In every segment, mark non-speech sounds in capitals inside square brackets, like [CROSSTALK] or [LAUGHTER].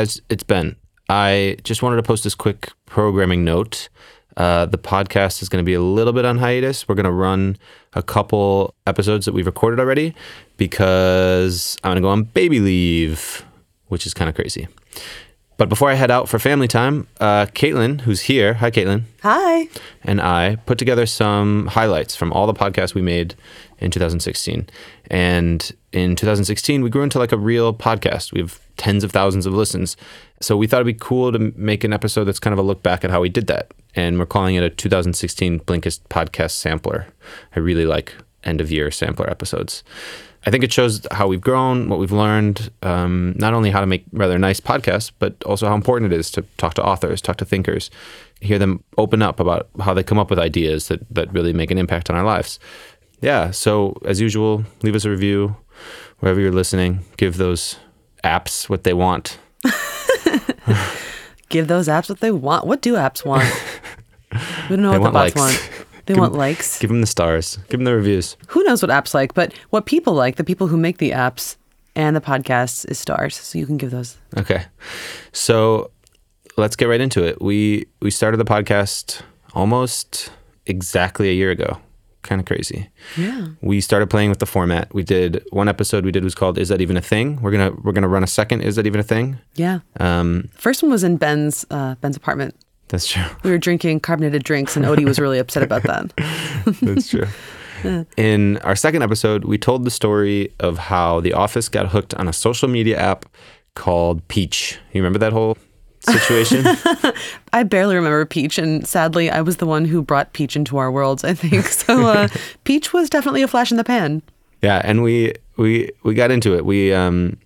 guys, it's Ben. I just wanted to post this quick programming note. Uh, the podcast is going to be a little bit on hiatus. We're going to run a couple episodes that we've recorded already because I'm going to go on baby leave, which is kind of crazy. But before I head out for family time, uh, Caitlin, who's here, hi Caitlin, Hi. and I put together some highlights from all the podcasts we made in 2016. And in 2016, we grew into like a real podcast. We have tens of thousands of listens. So we thought it'd be cool to make an episode that's kind of a look back at how we did that. And we're calling it a 2016 Blinkist podcast sampler. I really like end of year sampler episodes. I think it shows how we've grown, what we've learned, um, not only how to make rather nice podcasts, but also how important it is to talk to authors, talk to thinkers, hear them open up about how they come up with ideas that, that really make an impact on our lives. Yeah, so as usual, leave us a review wherever you're listening. Give those apps what they want. [LAUGHS] Give those apps what they want. What do apps want? [LAUGHS] we don't know They what the bots likes. want. [LAUGHS] They Give want 'em- likes. Give them the stars. Give them the reviews. Who knows what apps like, but what people like, the people who make the apps and the podcasts is stars. So you can give those. Okay. So let's get right into it. We we started the podcast almost exactly a year ago. Kind of crazy. Yeah. We started playing with the format. We did one episode we did was called Is That Even a Thing? We're gonna we're gonna run a second Is That Even a Thing? Yeah. Um First one was in Ben's uh, Ben's apartment. that's true. We were drinking carbonated drinks, and Odie was really upset about that. [LAUGHS] That's true. [LAUGHS] In our second episode, we told the story of how The Office got hooked on a social media app called Peach. You remember that whole situation? [LAUGHS] I barely remember Peach, and sadly, I was the one who brought Peach into our worlds. I think [LAUGHS] so. Uh, [LAUGHS] Peach was definitely a flash in the pan. Yeah, and we we we got into it. We um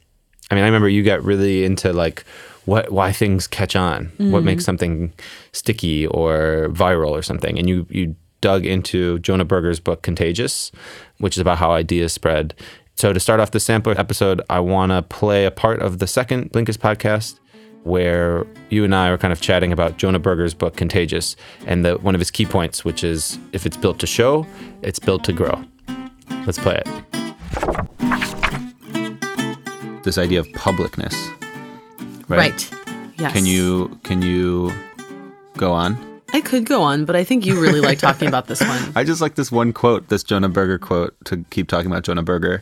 I mean, I remember you got really into like what why things catch on, what makes something sticky or viral or something. And you you dug into Jonah Berger's book Contagious, which is about how ideas spread. So to start off the sampler episode, I want to play a part of the second Blinkist podcast where you and I were kind of chatting about Jonah Berger's book Contagious and the one of his key points, which is if it's built to show, it's built to grow. Let's play it. This idea of publicness, right? Yes. Can you can you go on? I could go on, but I think you really like talking about this one. [LAUGHS] I just like this one quote, this Jonah Berger quote, to keep talking about Jonah Berger.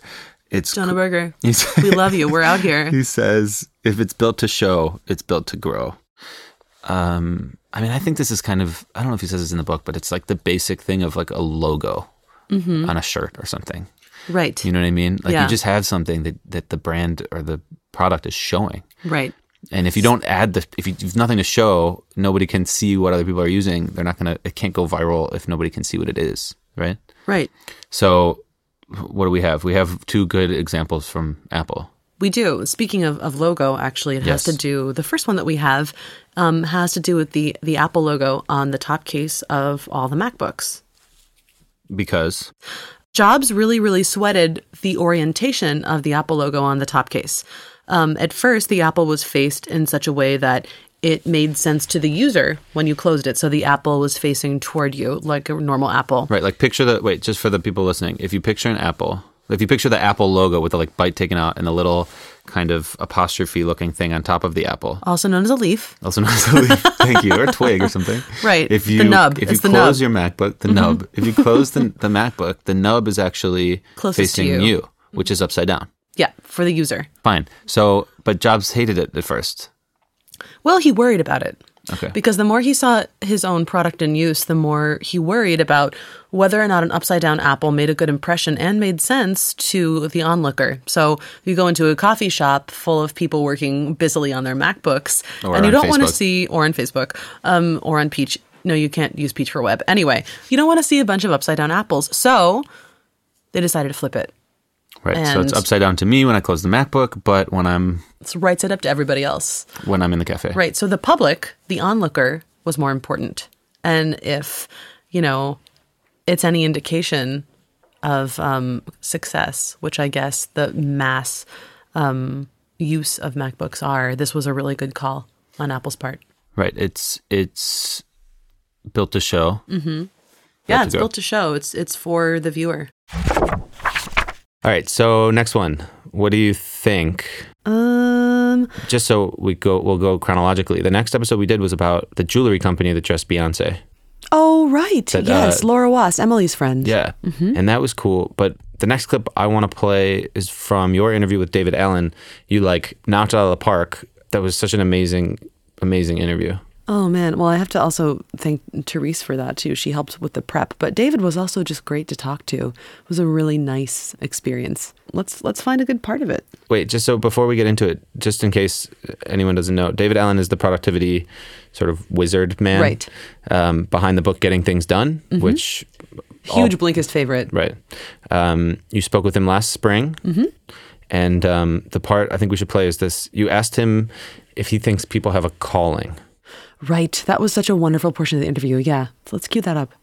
It's Jonah Berger, we love you. We're out [LAUGHS] here. he says, "If it's built to show, it's built to grow." Um, I mean, I think this is kind of I don't know if he says this in the book, but it's like the basic thing of like a logo on a shirt or something. Right. You know what I mean? Like Yeah. you just have something that that the brand or the product is showing. Right. And if you don't add the, if you have nothing to show, nobody can see what other people are using. They're not gonna, it can't go viral if nobody can see what it is, right? Right. So, what do we have? We have two good examples from Apple. We do. Speaking of, of logo, actually, it Yes. has to do. The first one that we have um, has to do with the the Apple logo on the top case of all the MacBooks. Because, Jobs really, really sweated the orientation of the Apple logo on the top case. Um, at first, the Apple was faced in such a way that it made sense to the user when you closed it. So the Apple was facing toward you like a normal Apple. right, like picture the, wait, just for the people listening, if you picture an Apple, if you picture the Apple logo with the like bite taken out and the little kind of apostrophe looking thing on top of the Apple, Also known as a leaf. also known as a leaf, [LAUGHS] thank you, or a twig or something. Right, If the you nub. if you the close nub. Mm-hmm. your MacBook, the nub. If you close the the MacBook, the nub is actually Closest facing you. you, which is upside down. Yeah, for the user. Fine. So, but Jobs hated it at first. Well, he worried about it. Okay. Because the more he saw his own product in use, the more he worried about whether or not an upside down apple made a good impression and made sense to the onlooker. So you go into a coffee shop full of people working busily on their MacBooks, Or and you don't want to see, or on Facebook, um, or on Peach. No, you can't use Peach for web. Anyway, you don't want to see a bunch of upside down apples. So they decided to flip it. Right. so it's upside down to me when I close the MacBook, but when I'm It's right side up to everybody else. when I'm in the cafe. Right. So the public, the onlooker, was more important. And if, you know, it's any indication of um, success, which I guess the mass um, use of MacBooks are, this was a really good call on Apple's part. Right. It's it's built to show. Mm. Yeah, it's go. built to show. It's it's for the viewer. All right. So next one. What do you think? Uh, them. Just so we go, we'll go chronologically. The next episode we did was about the jewelry company that dressed Beyonce. Oh, right. That, yes, uh, Laura Wass, Emily's friend. Yeah, Mm-hmm. and that was cool. But the next clip I want to play is from your interview with David Allen. You like knocked it out of the park. That was such an amazing, amazing interview. Oh man, well I have to also thank Therese for that too. She helped with the prep, but David was also just great to talk to. It was a really nice experience. Let's let's find a good part of it. Wait, just so before we get into it, just in case anyone doesn't know, David Allen is the productivity sort of wizard man, Right. Um, behind the book "Getting Things Done," which Huge Blinkist favorite. right. Um, you spoke with him last spring, and um, the part I think we should play is this: you asked him if he thinks people have a calling. Right. That was such a wonderful portion of the interview. Yeah. So let's cue that up.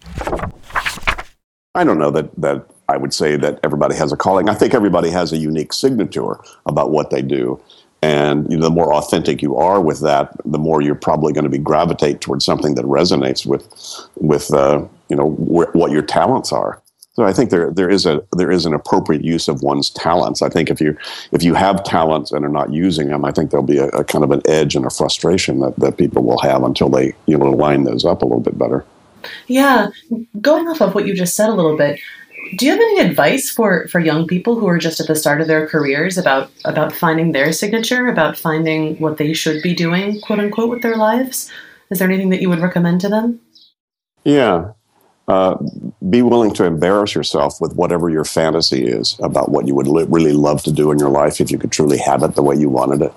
I don't know that that I would say that everybody has a calling. I think everybody has a unique signature about what they do. And you know, the more authentic you are with that, the more you're probably going to be gravitate towards something that resonates with, with uh, you know wh- what your talents are. So I think there there is a there is an appropriate use of one's talents. I think if you if you have talents and are not using them, I think there'll be a, a kind of an edge and a frustration that, that people will have until they you know line those up a little bit better. Yeah, going off of what you just said a little bit, do you have any advice for for young people who are just at the start of their careers about about finding their signature, about finding what they should be doing, quote unquote, with their lives? Is there anything that you would recommend to them? Yeah. Uh, be willing to embarrass yourself with whatever your fantasy is about what you would li- really love to do in your life if you could truly have it the way you wanted it.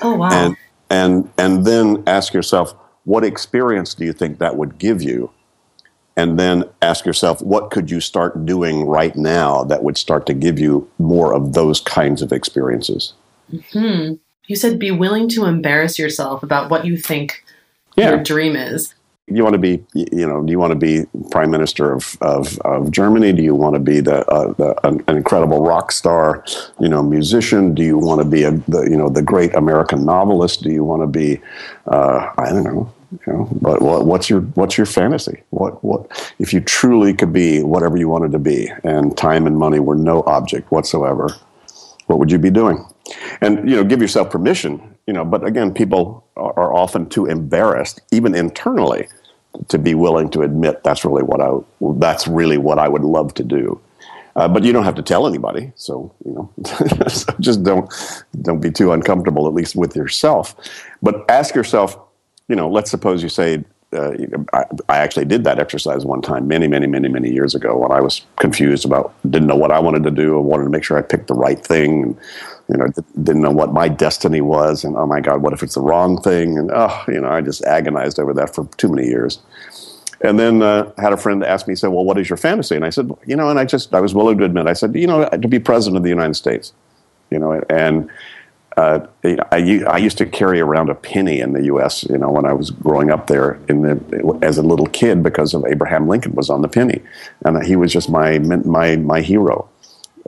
Oh wow. And and and then ask yourself what experience do you think that would give you? And then ask yourself what could you start doing right now that would start to give you more of those kinds of experiences. hmm. You said be willing to embarrass yourself about what you think your dream is. You want to be you know do you want to be prime minister of, of, of germany? Do you want to be the, uh, the an, an incredible rock star you know musician? Do you want to be a the, you know the great american novelist? Do you want to be uh, i don't know you know but what, what's your what's your fantasy? What what if you truly could be whatever you wanted to be and time and money were no object whatsoever what would you be doing? And you know give yourself permission you know but again people are often too embarrassed even internally to be willing to admit that's really what i that's really what i would love to do. Uh, but you don't have to tell anybody so you know [LAUGHS] so just don't don't be too uncomfortable at least with yourself. But ask yourself you know let's suppose you say uh, you know, I, I actually did that exercise one time many many many many years ago when i was confused about didn't know what i wanted to do i wanted to make sure i picked the right thing and you know didn't know what my destiny was and oh my god what if it's the wrong thing and oh you know i just agonized over that for too many years and then uh, had a friend ask me, said, "Well, what is your fantasy?" And I said, "You know," and I just I was willing to admit, I said, "You know, to be president of the United States," you know, and uh, I, I used to carry around a penny in the U.S. You know, when I was growing up there in the, as a little kid because of Abraham Lincoln was on the penny, and he was just my my my hero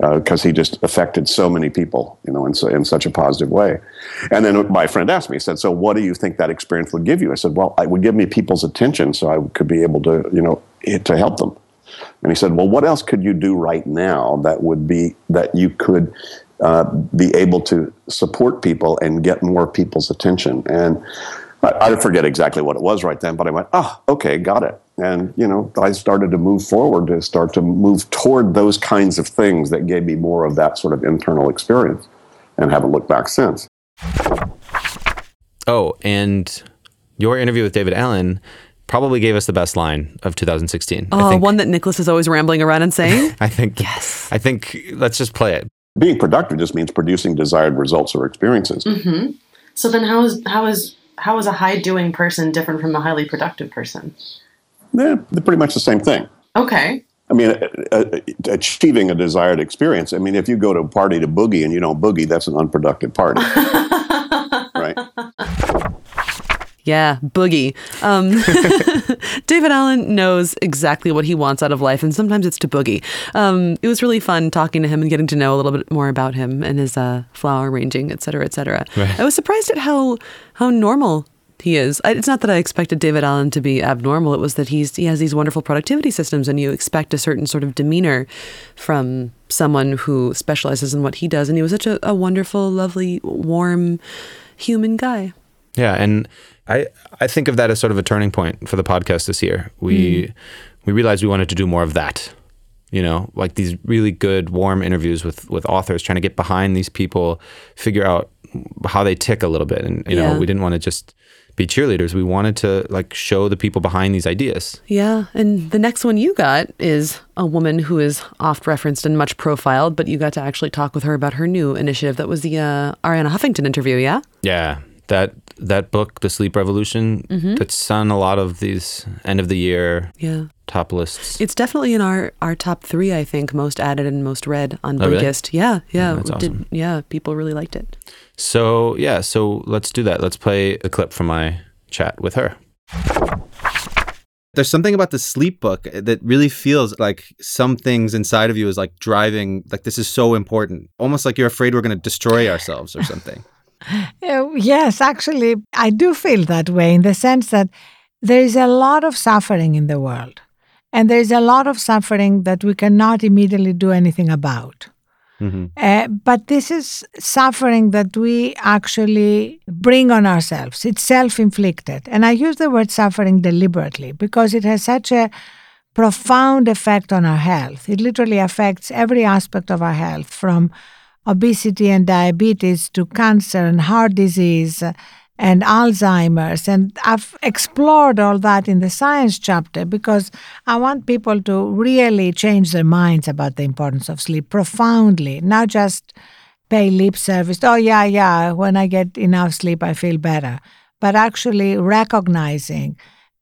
because he just affected so many people, you know, in, so, in such a positive way. And then my friend asked me, he said, "So, what do you think that experience would give you?" I said, "Well, it would give me people's attention, so I could be able to, you know, to help them." And he said, "Well, what else could you do right now that would be that you could uh, be able to support people and get more people's attention?" And I, I forget exactly what it was right then, but I went, "Oh, okay, got it." And you know, I started to move forward to start to move toward those kinds of things that gave me more of that sort of internal experience, and haven't looked back since. Oh, and your interview with David Allen probably gave us the best line of 2016. I Oh, think, one that Nicholas is always rambling around and saying. [LAUGHS] I think. Yes. I think. Let's just play it. Being productive just means producing desired results or experiences. hmm So then, how is how is how is a high doing person different from a highly productive person? Yeah, they're pretty much the same thing. Okay. I mean, uh, uh, achieving a desired experience. I mean, if you go to a party to boogie and you don't boogie, that's an unproductive party, [LAUGHS] right? Yeah, boogie. Um, [LAUGHS] David Allen knows exactly what he wants out of life, and sometimes it's to boogie. Um, it was really fun talking to him and getting to know a little bit more about him and his uh, flower arranging, et cetera, et cetera. Right. I was surprised at how how normal he is. It's not that I expected David Allen to be abnormal. It was that he's he has these wonderful productivity systems, and you expect a certain sort of demeanor from someone who specializes in what he does. And he was such a, a wonderful, lovely, warm human guy. Yeah, and I I think of that as sort of a turning point for the podcast this year. We hmm. we realized we wanted to do more of that. You know, like these really good, warm interviews with with authors, trying to get behind these people, figure out how they tick a little bit, and you Yeah. know, we didn't want to just be cheerleaders. We wanted to like show the people behind these ideas. Yeah, and the next one you got is a woman who is oft referenced and much profiled, but you got to actually talk with her about her new initiative. That was the uh, Arianna Huffington interview, yeah? Yeah, that that book, The Sleep Revolution, that's on a lot of these end of the year Yeah. top lists. It's definitely in our, our top three, I think, most added and most read on Oh, really? Blinkist. Yeah, yeah. that's Did- yeah, people really liked it. So yeah, so let's do that. Let's play a clip from my chat with her. There's something about the sleep book that really feels like some things inside of you is like driving, like this is so important. Almost like you're afraid we're going to destroy ourselves or something. [LAUGHS] Uh, yes, actually, I do feel that way in the sense that there is a lot of suffering in the world. And there is a lot of suffering that we cannot immediately do anything about. Mhm. Uh, but this is suffering that we actually bring on ourselves. It's self inflicted. And I use the word suffering deliberately because it has such a profound effect on our health. It literally affects every aspect of our health from obesity and diabetes to cancer and heart disease and Alzheimer's. And I've explored all that in the science chapter because I want people to really change their minds about the importance of sleep profoundly, not just pay lip service. Oh, yeah, yeah, when I get enough sleep, I feel better. But actually recognizing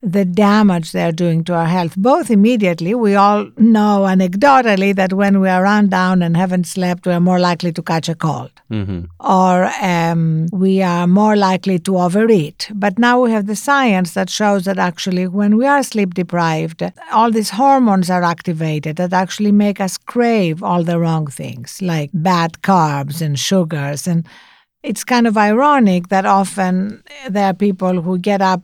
the damage they're doing to our health, both immediately. We all know anecdotally that when we are run down and haven't slept, we're more likely to catch a cold hmm or um, we are more likely to overeat. But now we have the science that shows that actually, when we are sleep deprived, all these hormones are activated that actually make us crave all the wrong things, like bad carbs and sugars. And it's kind of ironic that often there are people who get up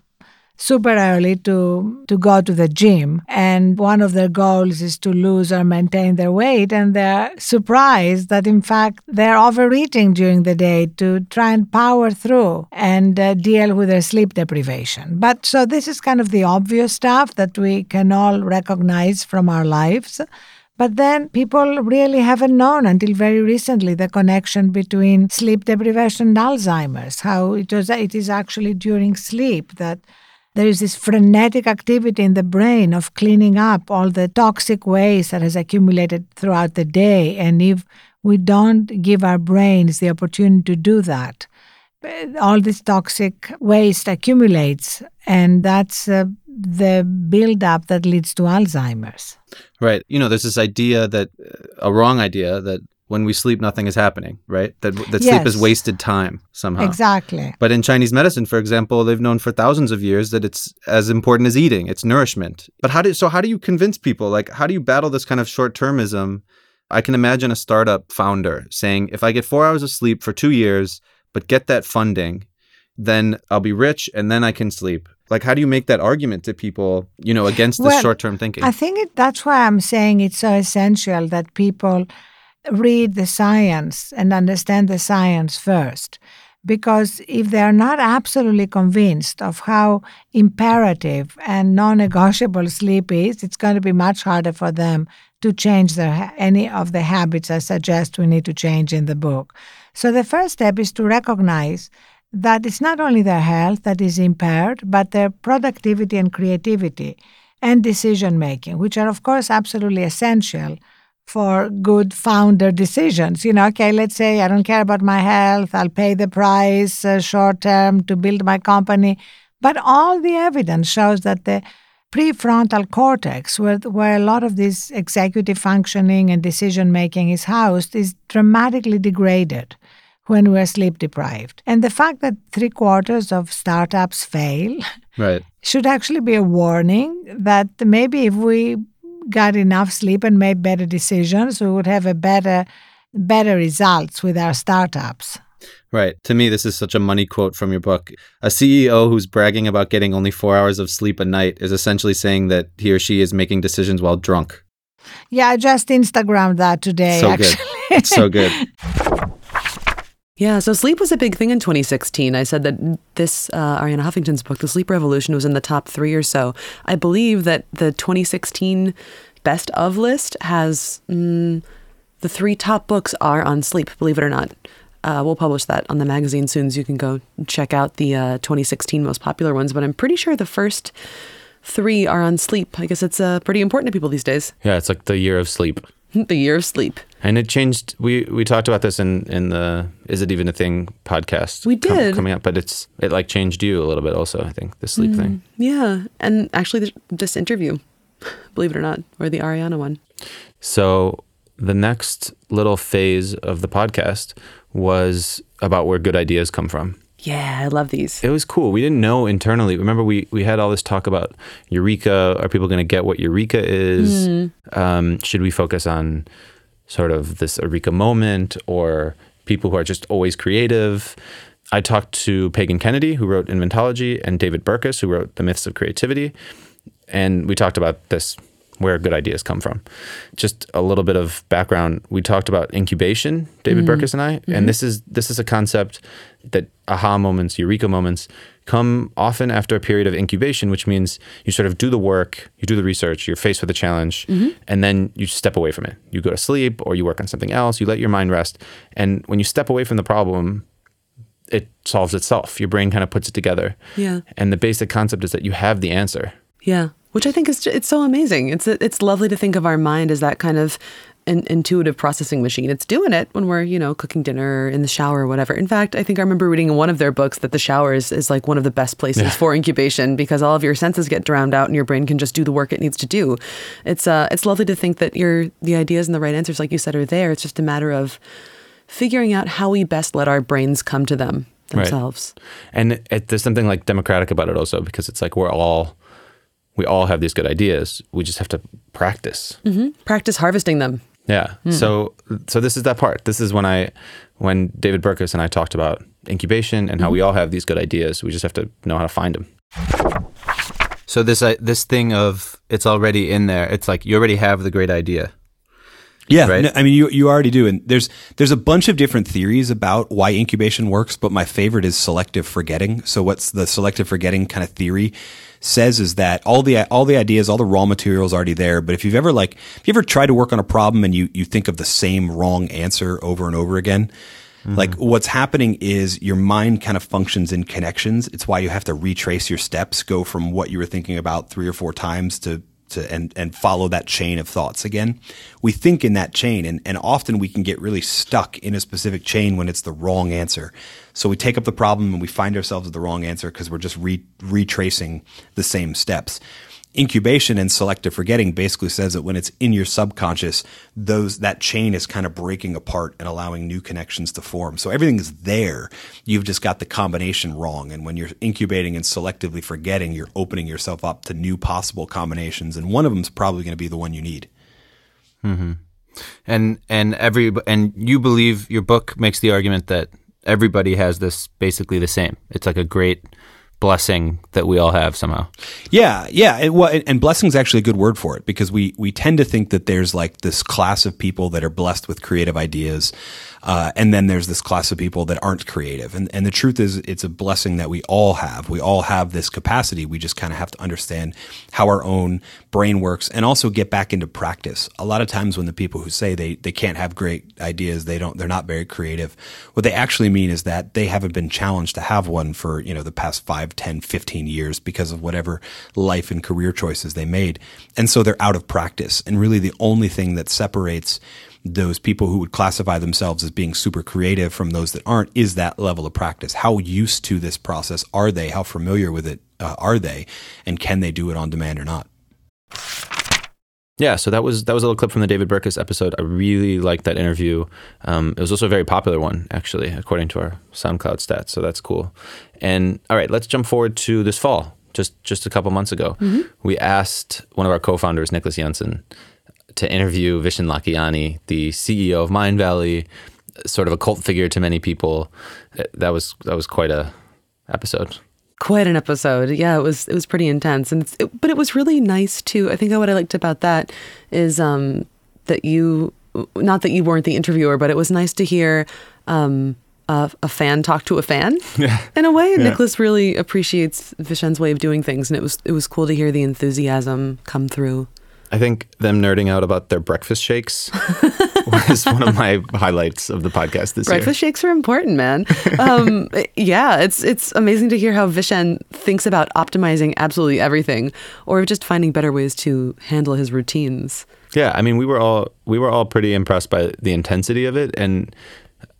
super early to to go to the gym. And one of their goals is to lose or maintain their weight. And they're surprised that in fact they're overeating during the day to try and power through and uh, deal with their sleep deprivation. But so this is kind of the obvious stuff that we can all recognize from our lives. But then people really haven't known until very recently the connection between sleep deprivation and Alzheimer's, how it, was, it is actually during sleep that there is this frenetic activity in the brain of cleaning up all the toxic waste that has accumulated throughout the day. And if we don't give our brains the opportunity to do that, eh, all this toxic waste accumulates, and that's uh, the buildup that leads to Alzheimer's. Right. You know, there's this idea that uh, a wrong idea that when we sleep, nothing is happening, right? That, that sleep is wasted time somehow. Exactly. But in Chinese medicine, for example, they've known for thousands of years that it's as important as eating. It's nourishment. But how do so how do you convince people? Like how do you battle this kind of short termism? I can imagine a startup founder saying, if I get four hours of sleep for two years, but get that funding, then I'll be rich and then I can sleep. Like how do you make that argument to people, you know, against this Well, short term thinking? I think it, that's why I'm saying it's so essential that people read the science and understand the science first. Because if they are not absolutely convinced of how imperative and non negotiable sleep is, it's going to be much harder for them to change their, any of the habits I suggest we need to change in the book. So the first step is to recognize that it's not only their health that is impaired, but their productivity and creativity and decision making, which are, of course, absolutely essential for good founder decisions. You know, okay, let's say I don't care about my health, I'll pay the price uh, short term to build my company. But all the evidence shows that the prefrontal cortex, where, where a lot of this executive functioning and decision making is housed, is dramatically degraded when we're sleep deprived. And the fact that three quarters of startups fail right. [LAUGHS] should actually be a warning that maybe if we got enough sleep and made better decisions, we would have a better better results with our startups. Right. To me, this is such a money quote from your book. A CEO who's bragging about getting only four hours of sleep a night is essentially saying that he or she is making decisions while drunk. Yeah, I just Instagrammed that today. So actually. good. It's so good. [LAUGHS] Yeah, so sleep was a big thing in 2016. I said that this uh, Arianna Huffington's book, The Sleep Revolution, was in the top three or so. I believe that the 2016 best of list has mm, the three top books are on sleep, believe it or not. Uh, we'll publish that on the magazine soon, so you can go check out the uh, 2016 most popular ones. But I'm pretty sure the first three are on sleep. I guess it's uh, pretty important to people these days. Yeah, it's like the year of sleep. [LAUGHS] the year of sleep. And it changed. We we talked about this in in the "Is It Even a Thing" podcast. We com- did. coming up, but it's it like changed you a little bit. Also, I think the sleep thing. Yeah, and actually, th- this interview, believe it or not, or the Arianna one. So the next little phase of the podcast was about where good ideas come from. Yeah, I love these. It was cool. We didn't know internally. Remember, we we had all this talk about eureka. Are people going to get what eureka is? Um, should we focus on sort of this eureka moment, or people who are just always creative? I talked to Pagan Kennedy, who wrote Inventology, and David Burkus, who wrote The Myths of Creativity, and we talked about this where good ideas come from. Just a little bit of background. We talked about incubation, David mm-hmm. Burkus and I, and mm-hmm. this is this is a concept that aha moments, eureka moments come often after a period of incubation, which means you sort of do the work, you do the research, you're faced with a challenge, mm-hmm. and then you step away from it. You go to sleep or you work on something else, you let your mind rest. And when you step away from the problem, it solves itself. Your brain kind of puts it together. Yeah. And the basic concept is that you have the answer. Yeah, which I think is it's so amazing. It's it's lovely to think of our mind as that kind of an intuitive processing machine. It's doing it when we're you know cooking dinner in the shower or whatever. In fact, I think I remember reading in one of their books that the shower is, is like one of the best places for incubation because all of your senses get drowned out and your brain can just do the work it needs to do. It's uh it's lovely to think that your the ideas and the right answers, like you said, are there. It's just a matter of figuring out how we best let our brains come to them Right. themselves. And it, there's something like democratic about it also because it's like we're all we all have these good ideas. We just have to practice. Mm-hmm. Practice harvesting them. Yeah. Hmm. So so this is that part. This is when I when David Burkus and I talked about incubation and how we mm-hmm. all have these good ideas. We just have to know how to find them. So this uh, this thing of it's already in there. It's like you already have the great idea. Yeah, Right? no, I mean you you already do, and there's there's a bunch of different theories about why incubation works, but my favorite is selective forgetting. So what's the selective forgetting kind of theory says is that all the all the ideas, all the raw materials already there, but if you've ever like if you ever tried to work on a problem and you you think of the same wrong answer over and over again, mm-hmm. like what's happening is your mind kind of functions in connections. It's why you have to retrace your steps, go from what you were thinking about three or four times to to and and follow that chain of thoughts again. We think in that chain, and and often we can get really stuck in a specific chain when it's the wrong answer. So we take up the problem and we find ourselves at the wrong answer because we're just re- retracing the same steps. Incubation and selective forgetting basically says that when it's in your subconscious, those that chain is kind of breaking apart and allowing new connections to form. So everything's there. You've just got the combination wrong. And when you're incubating and selectively forgetting, you're opening yourself up to new possible combinations. And one of them is probably going to be the one you need. Mm-hmm. And and every and you believe your book makes the argument that everybody has this basically the same. It's like a great blessing that we all have somehow. Yeah, yeah. It, well, and blessing is actually a good word for it because we we tend to think that there's like this class of people that are blessed with creative ideas, uh, and then there's this class of people that aren't creative. And and the truth is, it's a blessing that we all have. We all have this capacity. We just kind of have to understand how our own brain works and also get back into practice. A lot of times when the people who say they they can't have great ideas, they don't they're not very creative. What they actually mean is that they haven't been challenged to have one for, you know, the past 5, 10, 15 years because of whatever life and career choices they made. And so they're out of practice. And really the only thing that separates those people who would classify themselves as being super creative from those that aren't is that level of practice. How used to this process are they? How familiar with it uh, are they? And can they do it on demand or not? Yeah, so that was that was a little clip from the David Burkus episode. I really liked that interview. Um, it was also a very popular one, actually, according to our SoundCloud stats. So that's cool. And all right, let's jump forward to this fall. Just just a couple months ago, we asked one of our co-founders, Nicholas Jensen, to interview Vishen Lakhiani, the CEO of Mindvalley, sort of a cult figure to many people. That was that was quite a episode. quite an episode. Yeah, it was it was pretty intense, and it's, it, but it was really nice too. I think what I liked about that is um, that you, not that you weren't the interviewer, but it was nice to hear um, uh, a fan talk to a fan [LAUGHS] yeah. in a way. Nicholas really appreciates Vishen's way of doing things, and it was it was cool to hear the enthusiasm come through. I think them nerding out about their breakfast shakes [LAUGHS] was one of my highlights of the podcast this year. Breakfast shakes are important, man. Um, [LAUGHS] yeah, it's it's amazing to hear how Vishen thinks about optimizing absolutely everything, or just finding better ways to handle his routines. Yeah, I mean, we were all we were all pretty impressed by the intensity of it, and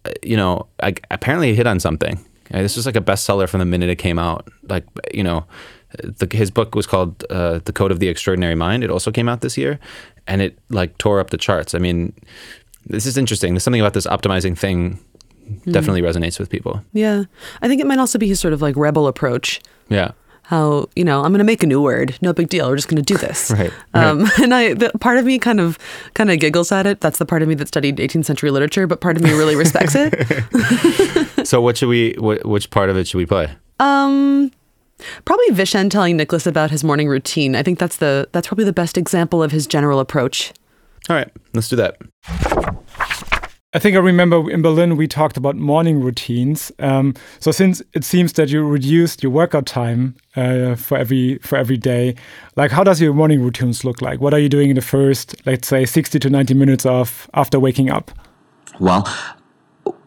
uh, you know, I, apparently he hit on something. This was like a bestseller from the minute it came out. Like, you know, the, his book was called uh, "The Code of the Extraordinary Mind." It also came out this year, and it like tore up the charts. I mean, this is interesting. There's something about this optimizing thing definitely resonates with people. Yeah, I think it might also be his sort of like rebel approach. Yeah. How you know I'm going to make a new word, no big deal. We're just going to do this. [LAUGHS] Right, Um, [LAUGHS] and I, the, part of me kind of kind of giggles at it. That's the part of me that studied 18th century literature, but part of me really respects it. [LAUGHS] So what should we? Wh- which part of it should we play? Um, probably Vishen telling Nicholas about his morning routine. I think that's the that's probably the best example of his general approach. All right, let's do that. I think I remember in Berlin we talked about morning routines. Um, so since it seems that you reduced your workout time uh, for every for every day, like how does your morning routines look like? What are you doing in the first, let's say, sixty to ninety minutes of after waking up? Well,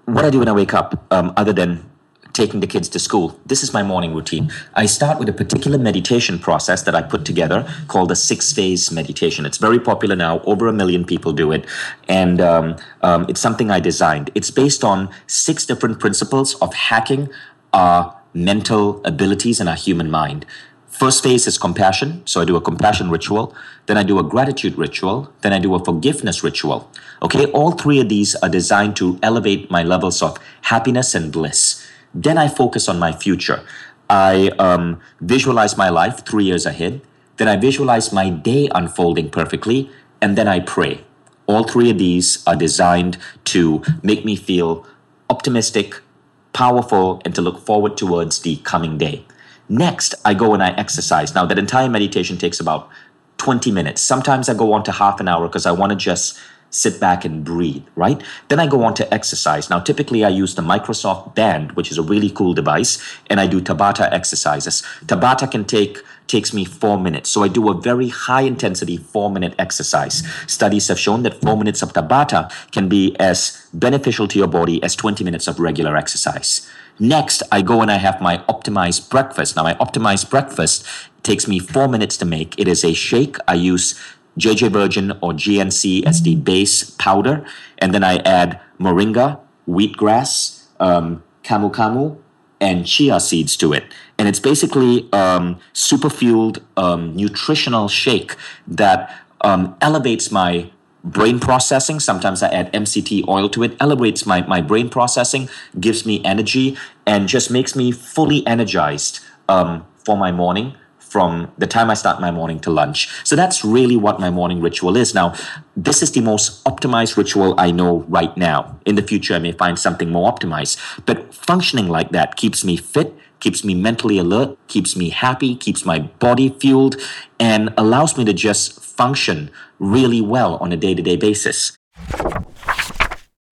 what I do when I wake up, um, other than taking the kids to school, this is my morning routine. I start with a particular meditation process that I put together called the six phase meditation. It's very popular now, over a million people do it. And um, um, it's something I designed. It's based on six different principles of hacking our mental abilities and our human mind. First phase is compassion. So I do a compassion ritual. Then I do a gratitude ritual. Then I do a forgiveness ritual. Okay, all three of these are designed to elevate my levels of happiness and bliss. Then I focus on my future. I um, visualize my life three years ahead. Then I visualize my day unfolding perfectly. And then I pray. All three of these are designed to make me feel optimistic, powerful, and to look forward towards the coming day. Next, I go and I exercise. Now, that entire meditation takes about 20 minutes. Sometimes I go on to half an hour because I want to just sit back and breathe, right? Then I go on to exercise. Now, typically I use the Microsoft Band, which is a really cool device, and I do Tabata exercises. Tabata can take takes me four minutes. So I do a very high intensity four minute exercise. Studies have shown that four minutes of Tabata can be as beneficial to your body as 20 minutes of regular exercise. Next, I go and I have my optimized breakfast. Now, my optimized breakfast takes me four minutes to make. It is a shake. I use JJ Virgin or GNC as the base powder, and then I add moringa, wheatgrass, um, camu camu, and chia seeds to it. And it's basically um, super fueled um, nutritional shake that um, elevates my brain processing. Sometimes I add MCT oil to it, elevates my, my brain processing, gives me energy, and just makes me fully energized um, for my morning from the time I start my morning to lunch. So that's really what my morning ritual is. Now, this is the most optimized ritual I know right now. In the future, I may find something more optimized. But functioning like that keeps me fit, keeps me mentally alert, keeps me happy, keeps my body fueled, and allows me to just function really well on a day to day basis.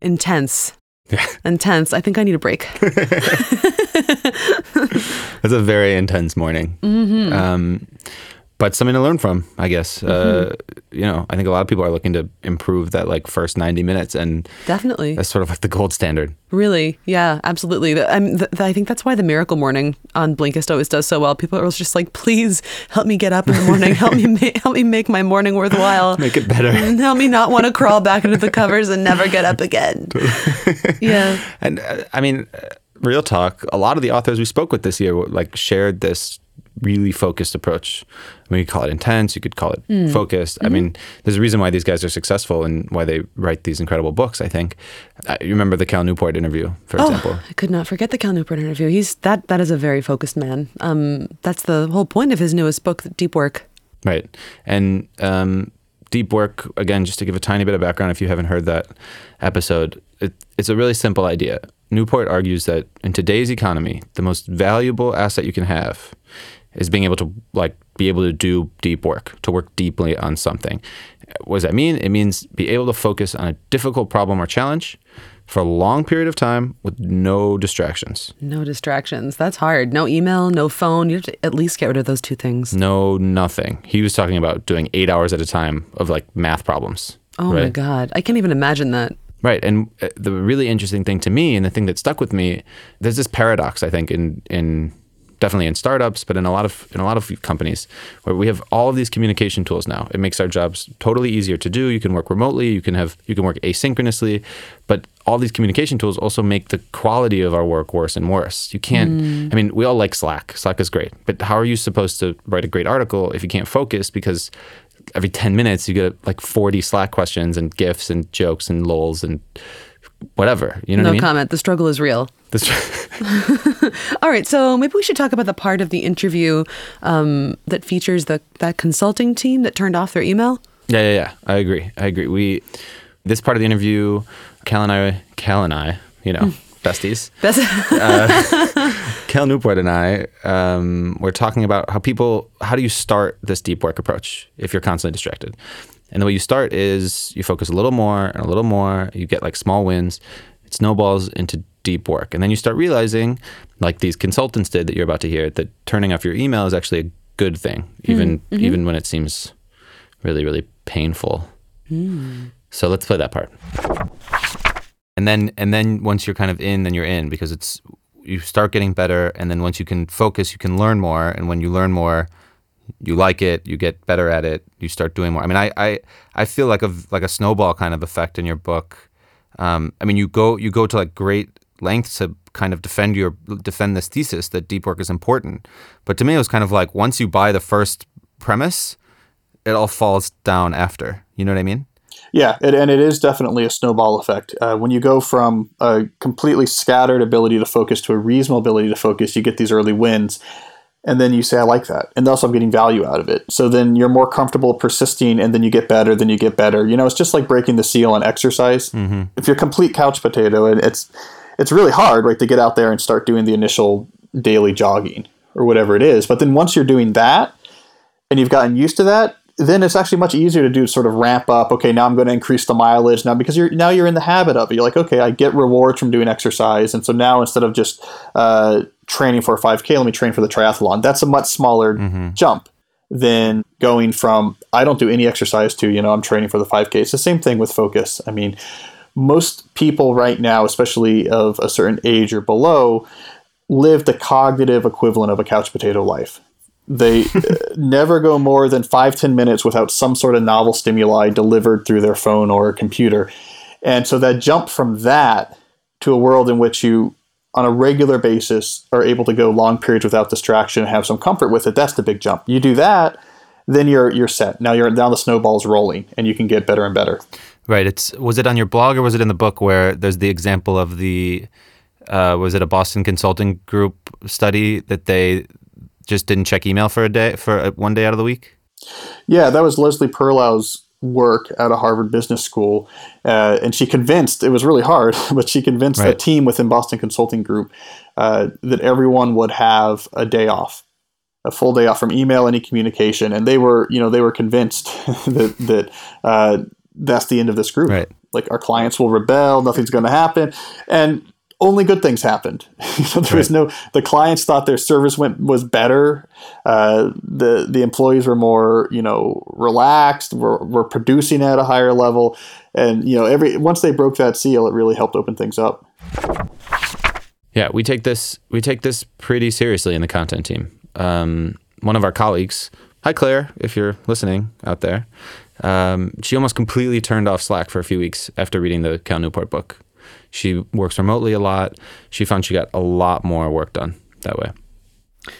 Intense. [LAUGHS] Intense. I think I need a break. [LAUGHS] [LAUGHS] That's a very intense morning. Um, but something to learn from, I guess. Uh, you know, I think a lot of people are looking to improve that like first 90 minutes, and Definitely. that's sort of like the gold standard. Really, yeah, absolutely. The- I'm, th- I think that's why the Miracle Morning on Blinkist always does so well. People are always just like, "Please help me get up in the morning. help me, ma- help me make my morning worthwhile. [LAUGHS] Make it better. And [LAUGHS] help me not want to crawl back into the covers and never get up again." yeah, And uh, I mean, uh, real talk. A lot of the authors we spoke with this year like shared this really focused approach. I mean, you could call it intense. You could call it focused. I mean, there's a reason why these guys are successful and why they write these incredible books. I think. Uh, you remember the Cal Newport interview, for example. Oh, I could not forget the Cal Newport interview. He's that that is a very focused man. Um, that's the whole point of his newest book, Deep Work. Right. And um, deep work, again, just to give a tiny bit of background if you haven't heard that episode, it, it's a really simple idea. Newport argues that in today's economy, the most valuable asset you can have is being able to like be able to do deep work, to work deeply on something. What does that mean? It means be able to focus on a difficult problem or challenge for a long period of time with no distractions. No distractions. That's hard. No email, no phone. You have to at least get rid of those two things. No, nothing. He was talking about doing eight hours at a time of like math problems. Oh my? God. I can't even imagine that. Right. And uh, the really interesting thing to me and the thing that stuck with me, there's this paradox, I think, in, in definitely in startups, but in a lot of in a lot of companies where we have all of these communication tools now. It makes our jobs totally easier to do. You can work remotely, you can have you can work asynchronously, but all these communication tools also make the quality of our work worse and worse. You can't I mean, we all like Slack. Slack is great. But how are you supposed to write a great article if you can't focus because every 10 minutes you get like 40 Slack questions and gifs and jokes and lols and whatever. You know No what I mean? comment. The struggle is real. This- [LAUGHS] All right, so maybe we should talk about the part of the interview um, that features the that consulting team that turned off their email. Yeah, yeah, yeah. I agree. I agree. We this part of the interview, Cal and I, Cal and I, you know, besties. That's uh, [LAUGHS] Cal Newport and I um, were talking about how people, how do you start this deep work approach if you're constantly distracted? And the way you start is you focus a little more and a little more. You get like small wins. It snowballs into deep work, and then you start realizing, like these consultants did that you're about to hear, that turning off your email is actually a good thing, hmm. even mm-hmm. even when it seems really really painful. Hmm. So let's play that part. And then and then once you're kind of in, then you're in because it's you start getting better and then once you can focus, you can learn more and when you learn more, you like it, you get better at it, you start doing more. I mean, I I, I feel like a like a snowball kind of effect in your book. Um, I mean, you go you go to like great lengths to kind of defend your defend this thesis that deep work is important. But to me, it was kind of like once you buy the first premise, it all falls down after. You know what I mean? Yeah, it, and it is definitely a snowball effect. Uh, when you go from a completely scattered ability to focus to a reasonable ability to focus, you get these early wins. And then you say, I like that. And also, I'm getting value out of it. So then you're more comfortable persisting, and then you get better, then you get better. You know, it's just like breaking the seal on exercise. If you're a complete couch potato, and it's it's really hard, right, to get out there and start doing the initial daily jogging or whatever it is. But then once you're doing that, and you've gotten used to that, then it's actually much easier to do sort of ramp up. Okay, now I'm going to increase the mileage now because you're now you're in the habit of it. You're like, okay, I get rewards from doing exercise, and so now instead of just uh, training for a 5K, let me train for the triathlon. That's a much smaller jump than going from I don't do any exercise to you know I'm training for the 5K. It's the same thing with focus. I mean, most people right now, especially of a certain age or below, live the cognitive equivalent of a couch potato life. They [LAUGHS] uh, never go more than five ten minutes without some sort of novel stimuli delivered through their phone or computer. And so that jump from that to a world in which you, on a regular basis, are able to go long periods without distraction and have some comfort with it, that's the big jump. You do that, then you're you're set. Now you're now the snowball's rolling and you can get better and better. Right. It's was it on your blog or was it in the book where there's the example of the uh, was it a Boston Consulting Group study that they just didn't check email for a day for uh, one day out of the week? Yeah, that was Leslie Perlow's work at a Harvard Business School, uh, and she convinced it was really hard, [LAUGHS] but she convinced the team within Boston Consulting Group uh, that everyone would have a day off, a full day off from email, any communication, and they were, you know, they were convinced [LAUGHS] that that uh, that's the end of this group. Right. Like our clients will rebel, nothing's going to happen, and only good things happened. [LAUGHS] There was no. The clients thought their service went was better. Uh, the the employees were more you know relaxed. Were were producing at a higher level, and you know every once they broke that seal, it really helped open things up. Yeah, we take this we take this pretty seriously in the content team. Um, one of our colleagues, hi Claire, if you're listening out there, um, she almost completely turned off Slack for a few weeks after reading the Cal Newport book. She works remotely a lot. She found she got a lot more work done that way.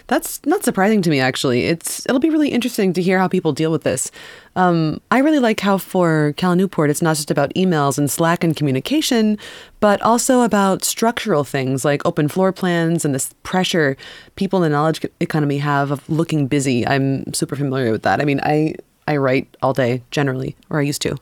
That's not surprising to me, actually. It's it'll be really interesting to hear how people deal with this. Um, I really like how for Cal Newport, it's not just about emails and Slack and communication, but also about structural things like open floor plans and this pressure people in the knowledge economy have of looking busy. I'm super familiar with that. I mean, I I write all day generally, or I used to.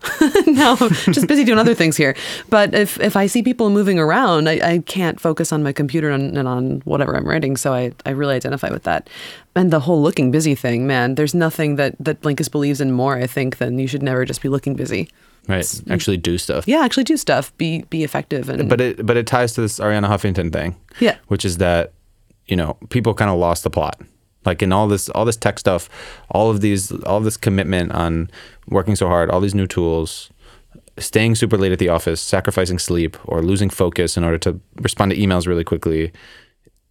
[LAUGHS] now I'm just busy doing other things here. But if, if I see people moving around, I, I can't focus on my computer and, and on whatever I'm writing. So I, I really identify with that. And the whole looking busy thing, man, there's nothing that, that Blinkist believes in more, I think, than you should never just be looking busy. Right. Actually do stuff. Yeah, actually do stuff. Be be effective and But it but it ties to this Arianna Huffington thing. Yeah. Which is that, you know, people kind of lost the plot. Like in all this all this tech stuff, all of these all of this commitment on working so hard, all these new tools, staying super late at the office, sacrificing sleep or losing focus in order to respond to emails really quickly.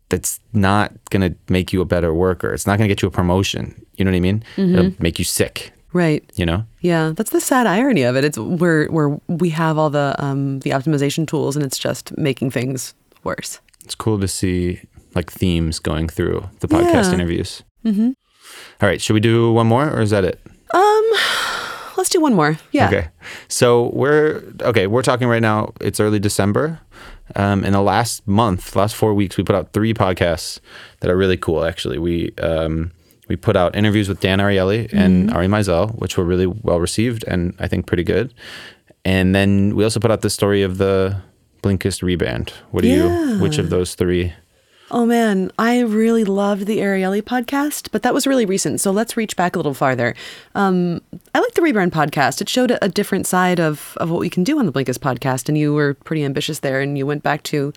That's not going to make you a better worker. It's not going to get you a promotion. You know what I mean? It'll make you sick, right. you know? Yeah, that's the sad irony of it. It's where where we have all the um, the optimization tools, and it's just making things worse. it's cool to see like themes going through the podcast Yeah. interviews. Mm-hmm. right, should we do one more or is that it? Um, let's do one more. Yeah. Okay, so we're okay. We're talking right now. It's early December. Um, in the last month, last four weeks, we put out three podcasts that are really cool. Actually, we um, we put out interviews with Dan Ariely and Ari Meisel, which were really well received and I think pretty good. And then we also put out the story of the Blinkist rebrand. What do Yeah. you? Which of those three? Oh man, I really loved the Ariely podcast, but that was really recent. So let's reach back a little farther. Um, I like the Rebrand podcast. It showed a, a different side of, of what we can do on the Blinkist podcast, and you were pretty ambitious there, and you went back to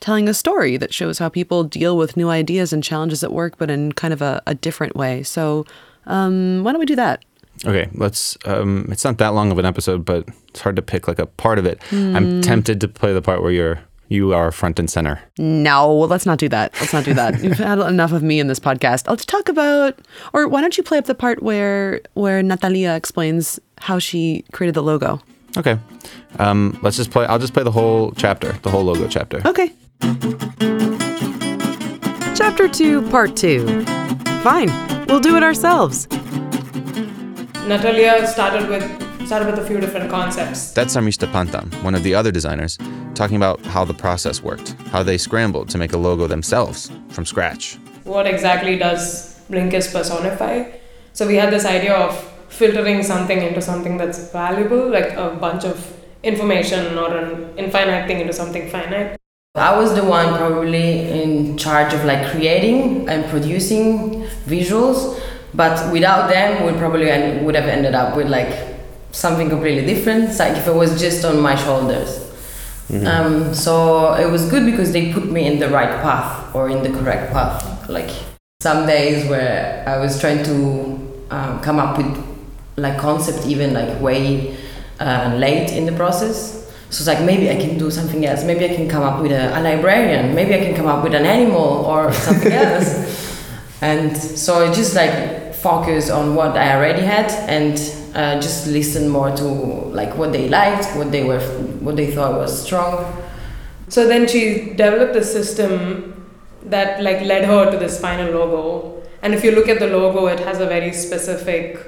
telling a story that shows how people deal with new ideas and challenges at work, but in kind of a, a different way. So um, why don't we do that? Okay, let's. Um, it's not that long of an episode, but it's hard to pick like a part of it. I'm tempted to play the part where you're you are front and center. No, let's not do that. Let's not do that. [LAUGHS] You've had enough of me in this podcast. Let's talk about, or why don't you play up the part where where Natalia explains how she created the logo? Okay, um, let's just play. I'll just play the whole chapter, the whole logo chapter. Okay. Chapter 2, Part 2. Fine, we'll do it ourselves. Natalia started with started with a few different concepts. That's Sarmishta Pantam, one of the other designers, talking about how the process worked, how they scrambled to make a logo themselves from scratch. What exactly does Blinkist personify? So we had this idea of filtering something into something that's valuable, like a bunch of information or an infinite thing into something finite. I was the one probably in charge of like creating and producing visuals, but without them, we probably would have ended up with like something completely different. It's like if it was just on my shoulders. Um, so it was good because they put me in the right path or in the correct path. Like some days where I was trying to um, come up with like concept even like way uh, late in the process. So it's like maybe I can do something else. Maybe I can come up with a, a librarian. Maybe I can come up with an animal or something [LAUGHS] else. And so I just like focus on what I already had and uh, just listen more to like what they liked, what they were, what they thought was strong. So then she developed a system that like led her to this final logo. And if you look at the logo, it has a very specific.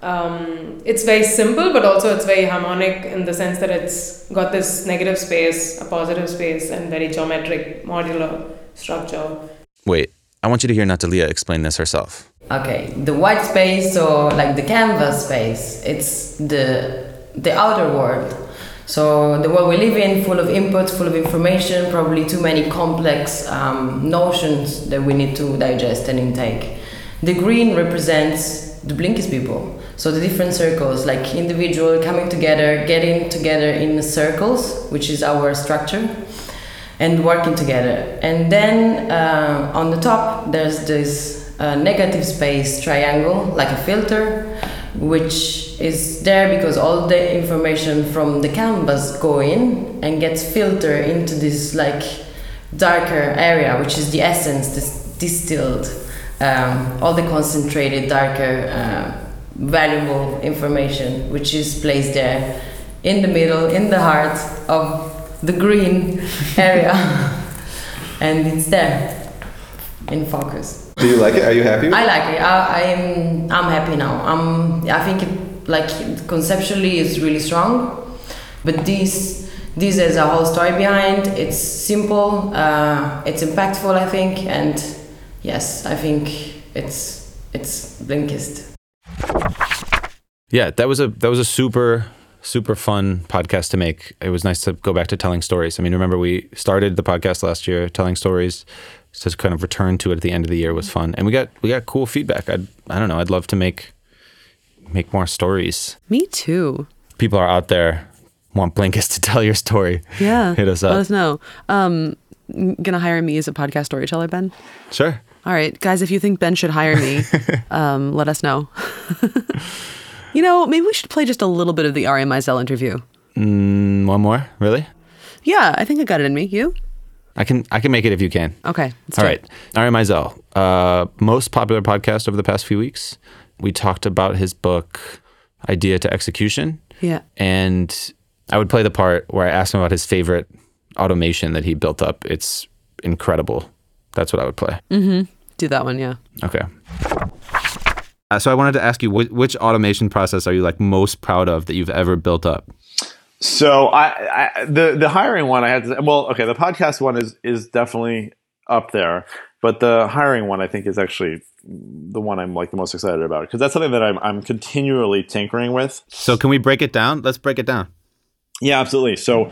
Um, it's very simple, but also it's very harmonic in the sense that it's got this negative space, a positive space, and very geometric modular structure. Wait, I want you to hear Natalia explain this herself. Okay, the white space or like the canvas space, it's the the outer world. So the world we live in, full of inputs, full of information, probably too many complex um, notions that we need to digest and intake. The green represents the Blinkist people. So the different circles, like individual coming together, getting together in circles, which is our structure and working together. And then uh, on the top, there's this uh, negative space triangle, like a filter, which is there because all the information from the canvas go in and gets filtered into this like darker area, which is the essence, this distilled, um, all the concentrated, darker, uh, valuable information, which is placed there in the middle, in the heart of the green [LAUGHS] area, [LAUGHS] and it's there in focus. Do you like it? Are you happy? I like it. I, I'm I'm happy now. I'm I think it, like conceptually it's really strong, but this this has a whole story behind. It's simple. Uh, it's impactful. I think, and yes, I think it's it's Blinkist. Yeah, that was a that was a super super fun podcast to make. It was nice to go back to telling stories. I mean, remember we started the podcast last year telling stories. So to kind of return to it at the end of the year was fun, and we got we got cool feedback. I I don't know. I'd love to make make more stories. Me too. People are out there want Blinkist to tell your story. Yeah. hit us up. Let us know. Um, gonna hire me as a podcast storyteller, Ben. Sure. All right, guys, if you think Ben should hire me, [LAUGHS] um, let us know. [LAUGHS] you know, maybe we should play just a little bit of the Ari Meisel interview. Mm, one more, really? Yeah, I think I got it in me. You? I can I can make it if you can. Okay. Let's All do right. it. Ari Meisel, uh, most popular podcast over the past few weeks. We talked about his book, Idea to Execution. Yeah. And I would play the part where I asked him about his favorite automation that he built up. It's incredible. That's what I would play. Mm-hmm. Do that one, yeah. Okay. Uh, so I wanted to ask you, which, which automation process are you like most proud of that you've ever built up? So I, I the the hiring one I had to well okay the podcast one is is definitely up there but the hiring one I think is actually the one I'm like the most excited about because that's something that I'm I'm continually tinkering with. So can we break it down? Let's break it down. Yeah, absolutely. So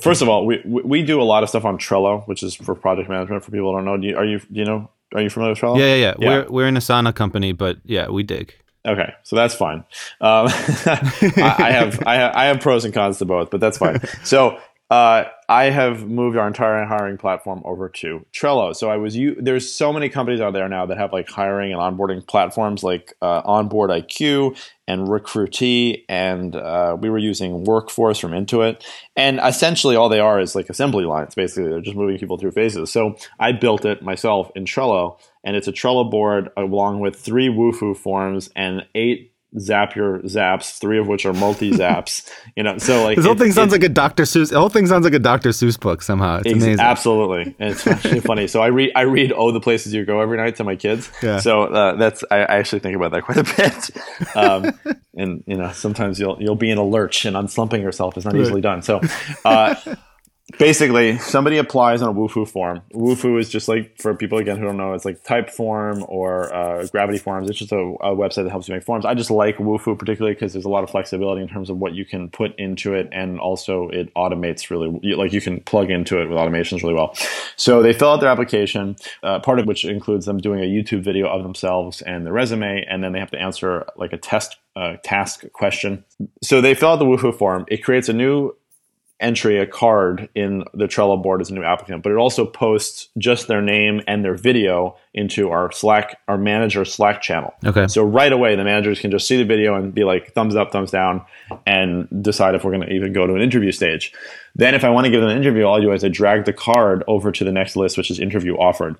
first of all, we we do a lot of stuff on Trello, which is for project management. For people who don't know, do you, are you do you know are you familiar with Trello? Yeah, yeah, yeah. We're we're an Asana company, but yeah, we dig. Okay, so that's fine. Um, [LAUGHS] I, I have I have I have pros and cons to both, but that's fine. [LAUGHS] So uh, I have moved our entire hiring platform over to Trello. So I was you. There's so many companies out there now that have like hiring and onboarding platforms like uh, Onboard IQ and Recruitee, and uh, we were using Workforce from Intuit. And essentially, all they are is like assembly lines. Basically, they're just moving people through phases. So I built it myself in Trello, and it's a Trello board along with three Wufoo forms and eight Zapier zaps, three of which are multi zaps. [LAUGHS] you know, so like This whole it- thing sounds like a Dr. Seuss. The whole thing sounds like a Dr. Seuss book somehow. It's amazing. Absolutely, and it's actually funny. So I read I read "Oh, the places you go" every night to my kids. Yeah. So uh, that's I, I actually think about that quite a bit. [LAUGHS] Um, and you know, sometimes you'll you'll be in a lurch, and unslumping yourself is not Right. easily done. So. [LAUGHS] Uh, Basically, somebody applies on a Wufoo form. Wufoo is just like for people again who don't know, it's like Typeform or uh, Gravity Forms. It's just a, a website that helps you make forms. I just like Wufoo particularly because there's a lot of flexibility in terms of what you can put into it, and also it automates really. Like you can plug into it with automations really well. So they fill out their application, uh, part of which includes them doing a YouTube video of themselves and their resume, and then they have to answer like a test uh, task question. So they fill out the Wufoo form. It creates a new entry, a card in the Trello board as a new applicant, but it also posts just their name and their video into our Slack, our manager Slack channel. Okay. So right away, the managers can just see the video and be like thumbs up, thumbs down, and decide if we're going to even go to an interview stage. Then, if I want to give them an interview, all I do is I drag the card over to the next list, which is interview offered,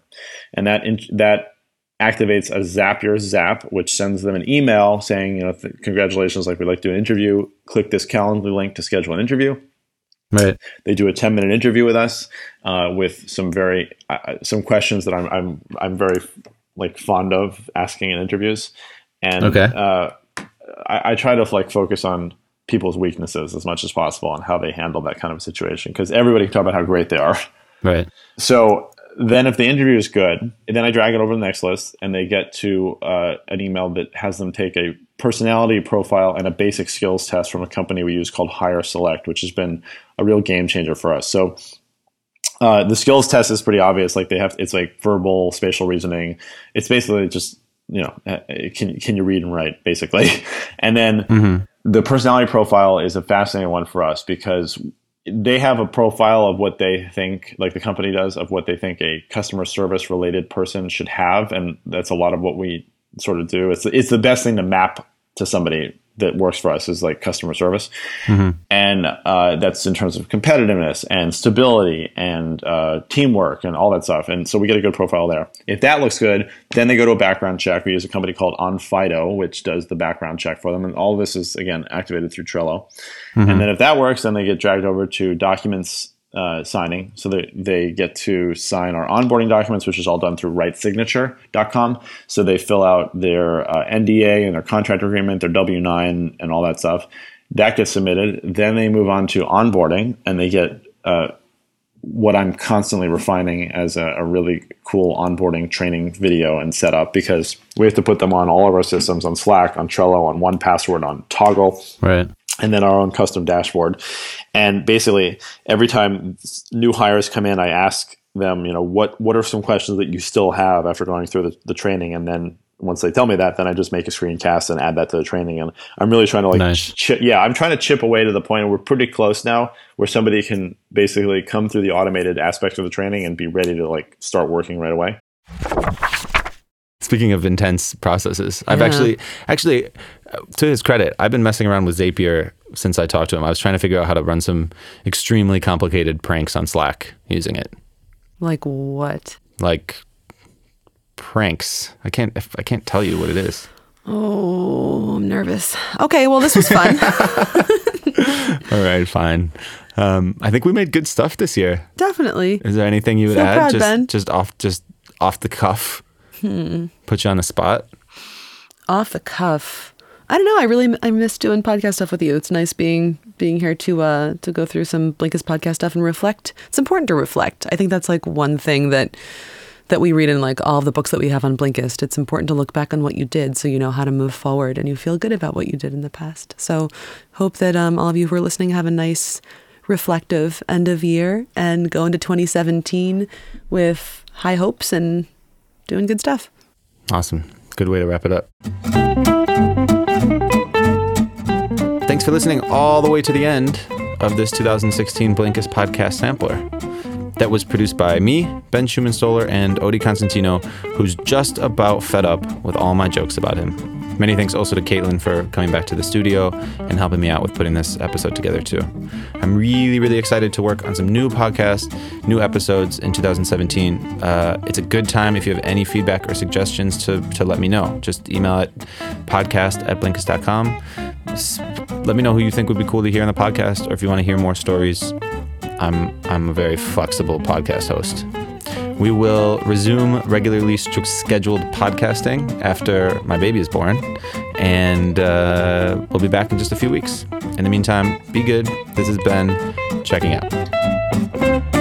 and that in, that activates a Zapier Zap, which sends them an email saying, you know, congratulations, like we'd like to do an interview. Click this calendar link to schedule an interview. Right. They do a 10 minute interview with us uh, with some very uh, some questions that I'm I'm I'm very like fond of asking in interviews, and Okay. uh, I, I try to like focus on people's weaknesses as much as possible and how they handle that kind of situation because everybody can talk about how great they are. Right. So then, if the interview is good, then I drag it over to the next list, and they get to uh, an email that has them take a personality profile and a basic skills test from a company we use called Hire Select, which has been a real game changer for us. So. Uh, the skills test is pretty obvious. Like they have, it's like verbal, spatial reasoning. It's basically just you know, uh, can can you read and write basically, [LAUGHS] and then the personality profile is a fascinating one for us because they have a profile of what they think, like the company does, of what they think a customer service related person should have, and that's a lot of what we sort of do. It's it's the best thing to map to somebody that works for us is like customer service, and uh, that's in terms of competitiveness and stability and uh, teamwork and all that stuff. And so we get a good profile there. If that looks good, then they go to a background check. We use a company called OnFido, which does the background check for them, and all this is again activated through Trello. And then if that works, then they get dragged over to documents uh, signing. So they, they get to sign our onboarding documents, which is all done through rightsignature.com. So they fill out their uh, NDA and their contract agreement, their W 9, and all that stuff. That gets submitted. Then they move on to onboarding and they get uh, what I'm constantly refining as a, a, really cool onboarding training video and setup because we have to put them on all of our systems on Slack, on Trello, on 1Password, on Toggl. Right. And then our own custom dashboard. And basically, every time new hires come in, I ask them, you know, what, what are some questions that you still have after going through the, the training? And then once they tell me that, then I just make a screencast and add that to the training. And I'm really trying to like, nice. chip, yeah, I'm trying to chip away to the point where we're pretty close now, where somebody can basically come through the automated aspect of the training and be ready to like start working right away. Speaking of intense processes, I've yeah. actually, actually, to his credit, I've been messing around with Zapier since I talked to him. I was trying to figure out how to run some extremely complicated pranks on Slack using it. Like what? Like pranks. I can't I can't tell you what it is. Oh, I'm nervous. Okay, well this was fun. [LAUGHS] All right, fine. Um, I think we made good stuff this year. Definitely. Is there anything you would Feel add? Proud, just ben. just off just off the cuff. Hmm. Put you on the spot. Off the cuff. I don't know. I really I miss doing podcast stuff with you. It's nice being being here to uh to go through some Blinkist podcast stuff and reflect. It's important to reflect. I think that's like one thing that that we read in like all of the books that we have on Blinkist. It's important to look back on what you did so you know how to move forward and you feel good about what you did in the past. So hope that um, all of you who are listening have a nice reflective end of year and go into 2017 with high hopes and doing good stuff. Awesome. Good way to wrap it up. Thanks for listening all the way to the end of this 2016 Blinkist podcast sampler that was produced by me, Ben Schuman-Stoler, and Odie Constantino, who's just about fed up with all my jokes about him. Many thanks also to Caitlin for coming back to the studio and helping me out with putting this episode together, too. I'm really, really excited to work on some new podcasts, new episodes in 2017. Uh, it's a good time if you have any feedback or suggestions to, to let me know. Just email it podcast at blinkist.com. Let me know who you think would be cool to hear on the podcast, or if you want to hear more stories, I'm I'm a very flexible podcast host. We will resume regularly scheduled podcasting after my baby is born, and uh, we'll be back in just a few weeks. In the meantime, be good. This has Ben checking out.